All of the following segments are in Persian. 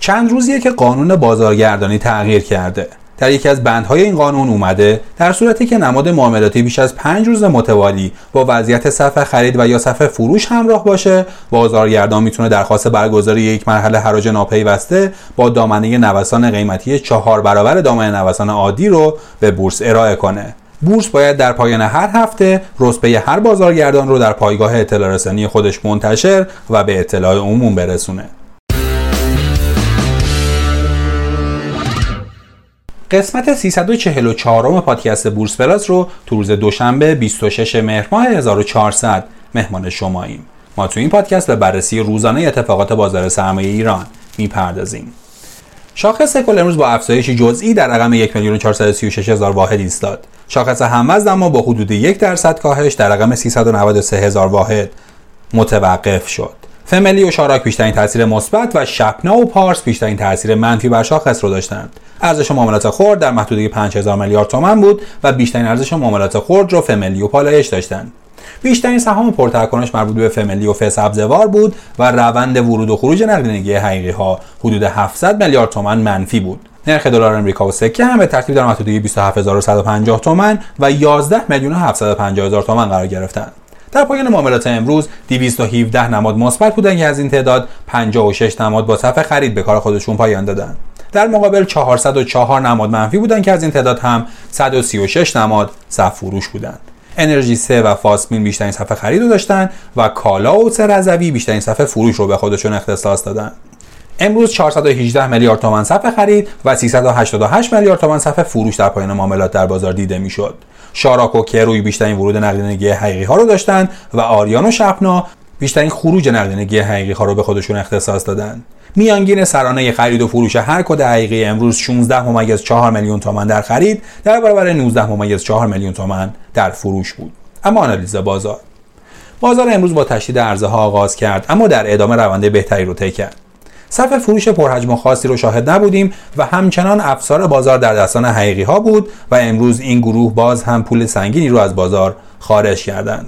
چند روزیه که قانون بازارگردانی تغییر کرده. در یکی از بندهای این قانون اومده در صورتی که نماد معاملاتی بیش از پنج روز متوالی با وضعیت صفحه خرید و یا صفحه فروش همراه باشه بازارگردان می‌تونه درخواست برگزاری یک مرحله حراج ناپیوسته با دامنه نوسان قیمتی چهار برابر دامنه نوسان عادی رو به بورس ارائه کنه. بورس باید در پایان هر هفته رتبه هر بازارگردان رو در پایگاه اطلاع رسانی خودش منتشر و به اطلاع عموم برسونه. قسمت 344 پادکست بورس پلاس رو تو روز دوشنبه 26 مهر ماه 1400 مهمان شماییم. ما تو این پادکست به بررسی روزانه اتفاقات بازار سرمایه ایران می‌پردازیم. شاخص کل امروز با افزایش جزئی در رقم 1 میلیون هزار واحد ایستاد. شاخص هموزن اما با حدود یک درصد کاهش در رقم 393 هزار واحد متوقف شد. فملی و شاراک بیشترین تاثیر مثبت و شپنا و پارس بیشترین تاثیر منفی بر شاخص رو داشتند. ارزش معاملات خرد در محدوده 5000 میلیارد تومان بود و بیشترین ارزش معاملات خرد رو فملی و پالایش داشتند. بیشترین سهام پرتراکنش مربوط به فملی و فسبزوار بود و روند ورود و خروج نقدینگی حقیقی ها حدود 700 میلیارد تومان منفی بود. نرخ دلار امریکا و سکه هم به ترتیب در محدوده 27150 تومان و 11 میلیون 750 هزار تومان قرار گرفتند. در پایان معاملات امروز 217 نماد مثبت بودن که از این تعداد 56 نماد با صفحه خرید به کار خودشون پایان دادن. در مقابل 404 نماد منفی بودن که از این تعداد هم 136 نماد صف فروش بودند. انرژی 3 و فاسمین بیشترین صفحه خرید رو داشتن و کالا و سرزوی بیشترین صفحه فروش رو به خودشون اختصاص دادن. امروز 418 میلیارد تومان صفحه خرید و 388 میلیارد تومان صفحه فروش در پایان معاملات در بازار دیده می‌شد. شاراک و کروی بیشترین ورود نقدینگی حقیقی ها رو داشتند و آریان و شپنا بیشترین خروج نقدینگی حقیقی ها رو به خودشون اختصاص دادند. میانگین سرانه خرید و فروش هر کد حقیقی امروز 16 ممیز 4 میلیون تومان در خرید در برابر 19 ممیز 4 میلیون تومان در فروش بود. اما آنالیز بازار. بازار امروز با تشدید عرضه ها آغاز کرد اما در ادامه روند بهتری رو طی کرد. صف فروش پرحجم و خاصی رو شاهد نبودیم و همچنان افسار بازار در دستان حقیقی ها بود و امروز این گروه باز هم پول سنگینی رو از بازار خارج کردند.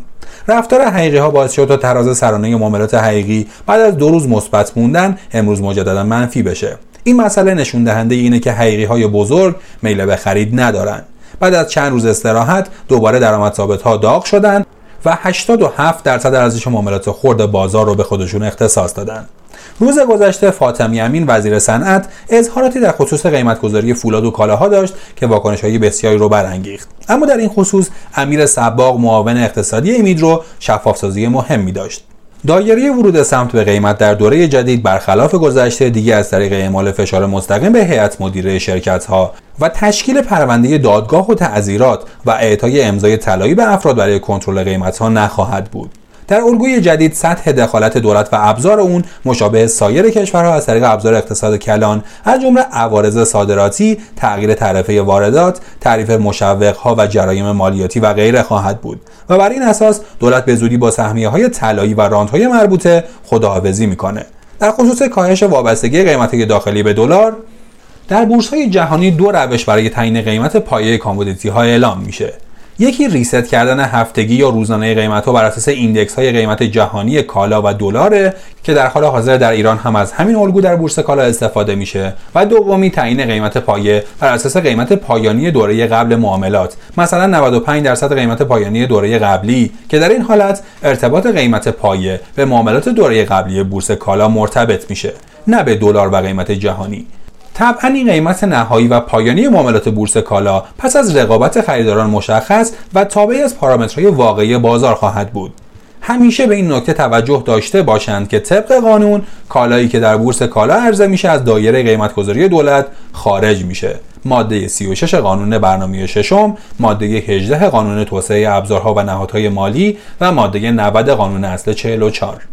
رفتار حقیقی ها باعث شد تا تراز سرانه معاملات حقیقی بعد از دو روز مثبت موندن امروز مجددا منفی بشه. این مسئله نشون دهنده اینه که حقیقی های بزرگ میل به خرید ندارن بعد از چند روز استراحت دوباره درآمد ثابت ها داغ شدن و 87 درصد ارزش معاملات خرد بازار رو به خودشون اختصاص دادن روز گذشته فاطمی امین وزیر صنعت اظهاراتی در خصوص قیمتگذاری فولاد و کالاها داشت که واکنش‌های بسیاری رو برانگیخت. اما در این خصوص امیر سباق معاون اقتصادی امیدرو شفافسازی مهمی داشت. دایره ورود سمت به قیمت در دوره جدید برخلاف گذشته دیگه از طریق اعمال فشار مستقیم به هیئت مدیره شرکت ها و تشکیل پرونده دادگاه و تعذیرات و اعطای امضای طلایی به افراد برای کنترل قیمت ها نخواهد بود. در الگوی جدید سطح دخالت دولت و ابزار اون مشابه سایر کشورها از طریق ابزار اقتصاد کلان از جمله عوارض صادراتی تغییر تعرفه واردات تعریف مشوقها و جرایم مالیاتی و غیره خواهد بود. و بر این اساس دولت به زودی با سهمیه های طلایی و رانت های مربوطه خداحافظی می‌کنه. در خصوص کاهش وابستگی قیمت داخلی به دلار در بورس های جهانی دو روش برای تعیین قیمت پایه commodity ها اعلام میشه. یکی reset کردن هفتگی یا روزانه قیمت ها بر اساس index های قیمت جهانی کالا و دلاره که در حال حاضر در ایران هم از همین الگو در بورس کالا استفاده میشه و دومی تعیین قیمت پایه بر اساس قیمت پایانی دوره قبل معاملات. مثلا 95 درصد قیمت پایانی دوره قبلی که در این حالت ارتباط قیمت پایه به معاملات دوره قبلی بورس کالا مرتبط میشه نه به دلار و قیمت جهانی. طبعا این قیمت نهایی و پایانی معاملات بورس کالا پس از رقابت خریداران مشخص و تابع از پارامترهای واقعی بازار خواهد بود. همیشه به این نکته توجه داشته باشند که طبق قانون کالایی که در بورس کالا عرضه میشه از دایره قیمتگذاری دولت خارج میشه. ماده 36 قانون برنامه ششم ماده 18 قانون توسعه ابزارها و نهادهای مالی و ماده 90 قانون اصل 44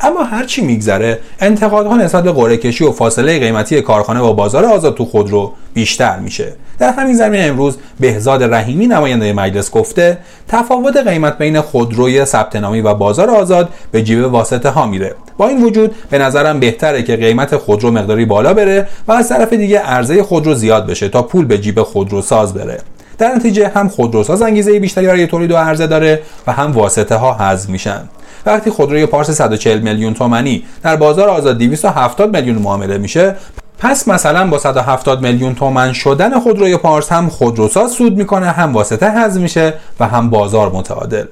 اما هرچی میگذره انتقادها نسبت به قرعه کشی و فاصله قیمتی کارخانه با بازار آزاد تو خودرو بیشتر میشه. در همین زمینه امروز بهزاد رحیمی نماینده مجلس گفته تفاوت قیمت بین خودروی ثبت نامی و بازار آزاد به جیب واسطه ها میره. با این وجود به نظرم بهتره که قیمت خودرو مقداری بالا بره و از طرف دیگه عرضه خودرو زیاد بشه تا پول به جیب خودرو ساز بره. در نتیجه هم خودروساز انگیزه بیشتری برای تولید و عرضه داره و هم واسطه ها حذف میشن. وقتی خودروی پارس 140 میلیون تومانی در بازار آزاد 270 میلیون معامله میشه پس مثلا با 170 میلیون تومن شدن خودروی پارس هم خودروساز سود می‌کنه هم واسطه حذف میشه و هم بازار متعادل.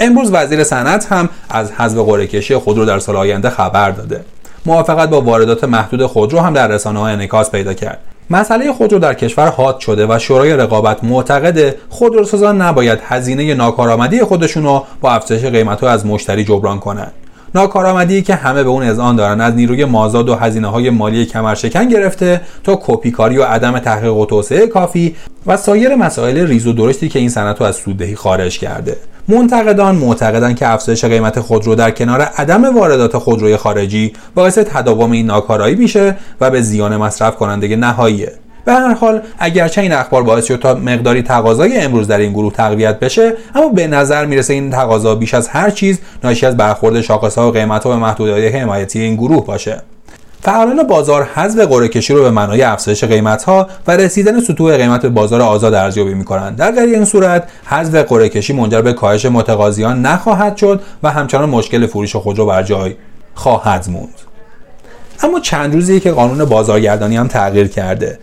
امروز وزیر صنعت هم از حذف قرعه کشی خودرو در سال آینده خبر داده. موافقت با واردات محدود خودرو هم در رسانه های انعکاس پیدا کرد. مسئله خودرو در کشور حاد شده و شورای رقابت معتقد خودروسازان نباید هزینه ناکارآمدی خودشون رو با افزایش قیمت از مشتری جبران کنند. ناکارآمدی که همه به اون اذعان دارن از نیروی مازاد و هزینه های مالی کمرشکن گرفته تا کپیکاری و عدم تحقیق و توسعه کافی و سایر مسائل ریز و درشتی که این صنعت رو از سوددهی خارج کرده. منتقدان معتقدند که افزایش قیمت خودرو در کنار عدم واردات خودروی خارجی باعث تداوم این ناکارایی میشه و به زیان مصرف کننده نهاییه به هر حال اگرچه این اخبار باعث شد تا مقداری تقاضای امروز در این گروه تقویت بشه اما به نظر می‌رسه این تقاضا بیش از هر چیز ناشی از برخورد شاخصها و قیمتها به محدودیت حمایتی این گروه باشه. فعالان بازار حذف قرعه کشی رو به معنای افزایش قیمت ها و رسیدن سطوح قیمت بازار آزاد ارزیابی می‌کنند. در غیر این صورت حذف قرعه کشی منجر به کاهش متقاضیان نخواهد شد و همچنان مشکل فروش خودرو بر جای خواهد موند. اما چند روزی که قانون بازارگردانی هم تغییر کرده.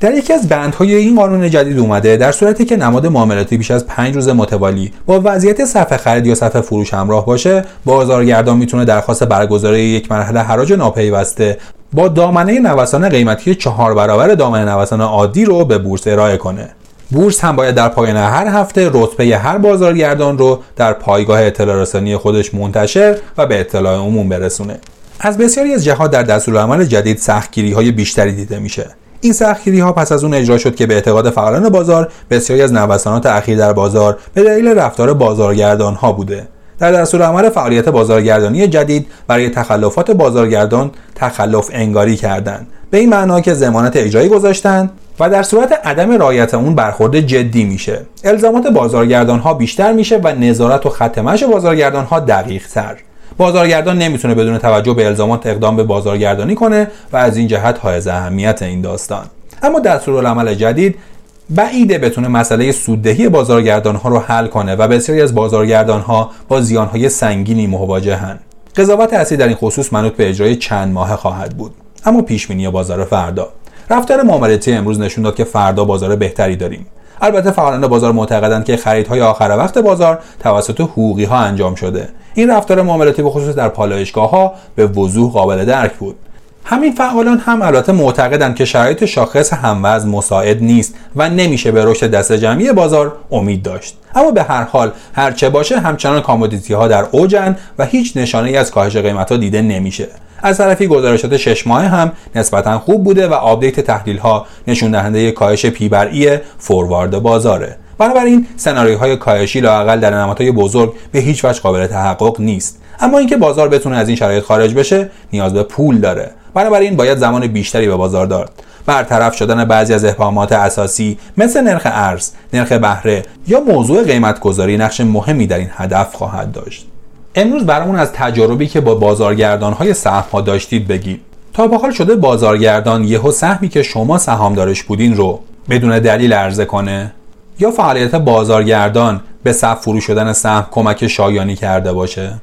در یکی از بندهای این قانون جدید اومده در صورتی که نماد معاملاتی بیش از 5 روز متوالی با وضعیت صفحه خرید یا صفحه فروش همراه باشه بازارگردان می‌تونه درخواست برگزاری یک مرحله حراج ناپیوسته با دامنه نوسان قیمتی چهار برابر دامنه نوسان عادی رو به بورس ارائه کنه. بورس هم باید در پایان هر هفته رتبه هر بازارگردان رو در پایگاه اطلاع رسانی خودش منتشر و به اطلاع عموم برسونه. از بسیاری از جهات در دستورالعمل جدید سختگیری های بیشتری دیده میشه. این سختگیری ها پس از اون اجرا شد که به اعتقاد فعالان بازار بسیاری از نوسانات اخیر در بازار به دلیل رفتار بازارگردان ها بوده. در دستور عمل فعالیت بازارگردانی جدید برای تخلفات بازارگردان تخلف انگاری کردند. به این معنا که ضمانت اجرایی گذاشتند و در صورت عدم رعایت اون برخورد جدی میشه. الزامات بازارگردان ها بیشتر میشه و نظارت و ختمش بازارگردان ها دقیق تر بازارگردان نمی‌تونه بدون توجه به الزامات اقدام به بازارگردانی کنه و از این جهت حائز اهمیت این داستان. اما دستورالعمل جدید بعیده بتونه مسئله سوددهی بازارگردان ها رو حل کنه و بسیاری از بازارگردان ها با زیان های سنگینی مواجهن. قضاوت اصلی در این خصوص منوط به اجرای چند ماهه خواهد بود. اما پیش بینی بازار فردا. رفتار معاملاتی امروز نشون داد که فردا بازار بهتری داریم. البته فعالان بازار معتقدند که خریدهای آخر وقت بازار توسط حقوقی ها انجام شده. این رفتار معاملاتی به خصوص در پالایشگاه ها به وضوح قابل درک بود. همین فعالان هم البته معتقدند که شرایط شاخص هموز مساعد نیست و نمیشه به رشد دست جمعی بازار امید داشت. اما به هر حال هرچه باشه همچنان کامودیتی ها در اوجن و هیچ نشانه ای از کاهش قیمت ها دیده نمیشه. از طرفی گزارشات شش ماه هم نسبتا خوب بوده و update تحلیل ها نشون دهنده کاهش P/E forward بازاره. بنابراین سناریوهای کاهشی لاقل در نمادهای بزرگ به هیچ وجه قابل تحقق نیست اما اینکه بازار بتونه از این شرایط خارج بشه نیاز به پول داره بنابراین باید زمان بیشتری به بازار داد برطرف شدن بعضی از ابهامات اساسی مثل نرخ ارز، نرخ بهره یا موضوع قیمت گذاری نقش مهمی در این هدف خواهد داشت. امروز برامون از تجاربی که با بازارگردان های سهم ها داشتید بگید. تا به حال شده بازارگردان یهو سهمی که شما سهامدارش بودین رو بدون دلیل عرضه کنه یا فعالیت بازارگردان به صف فرو شدن سهم کمک شایانی کرده باشه؟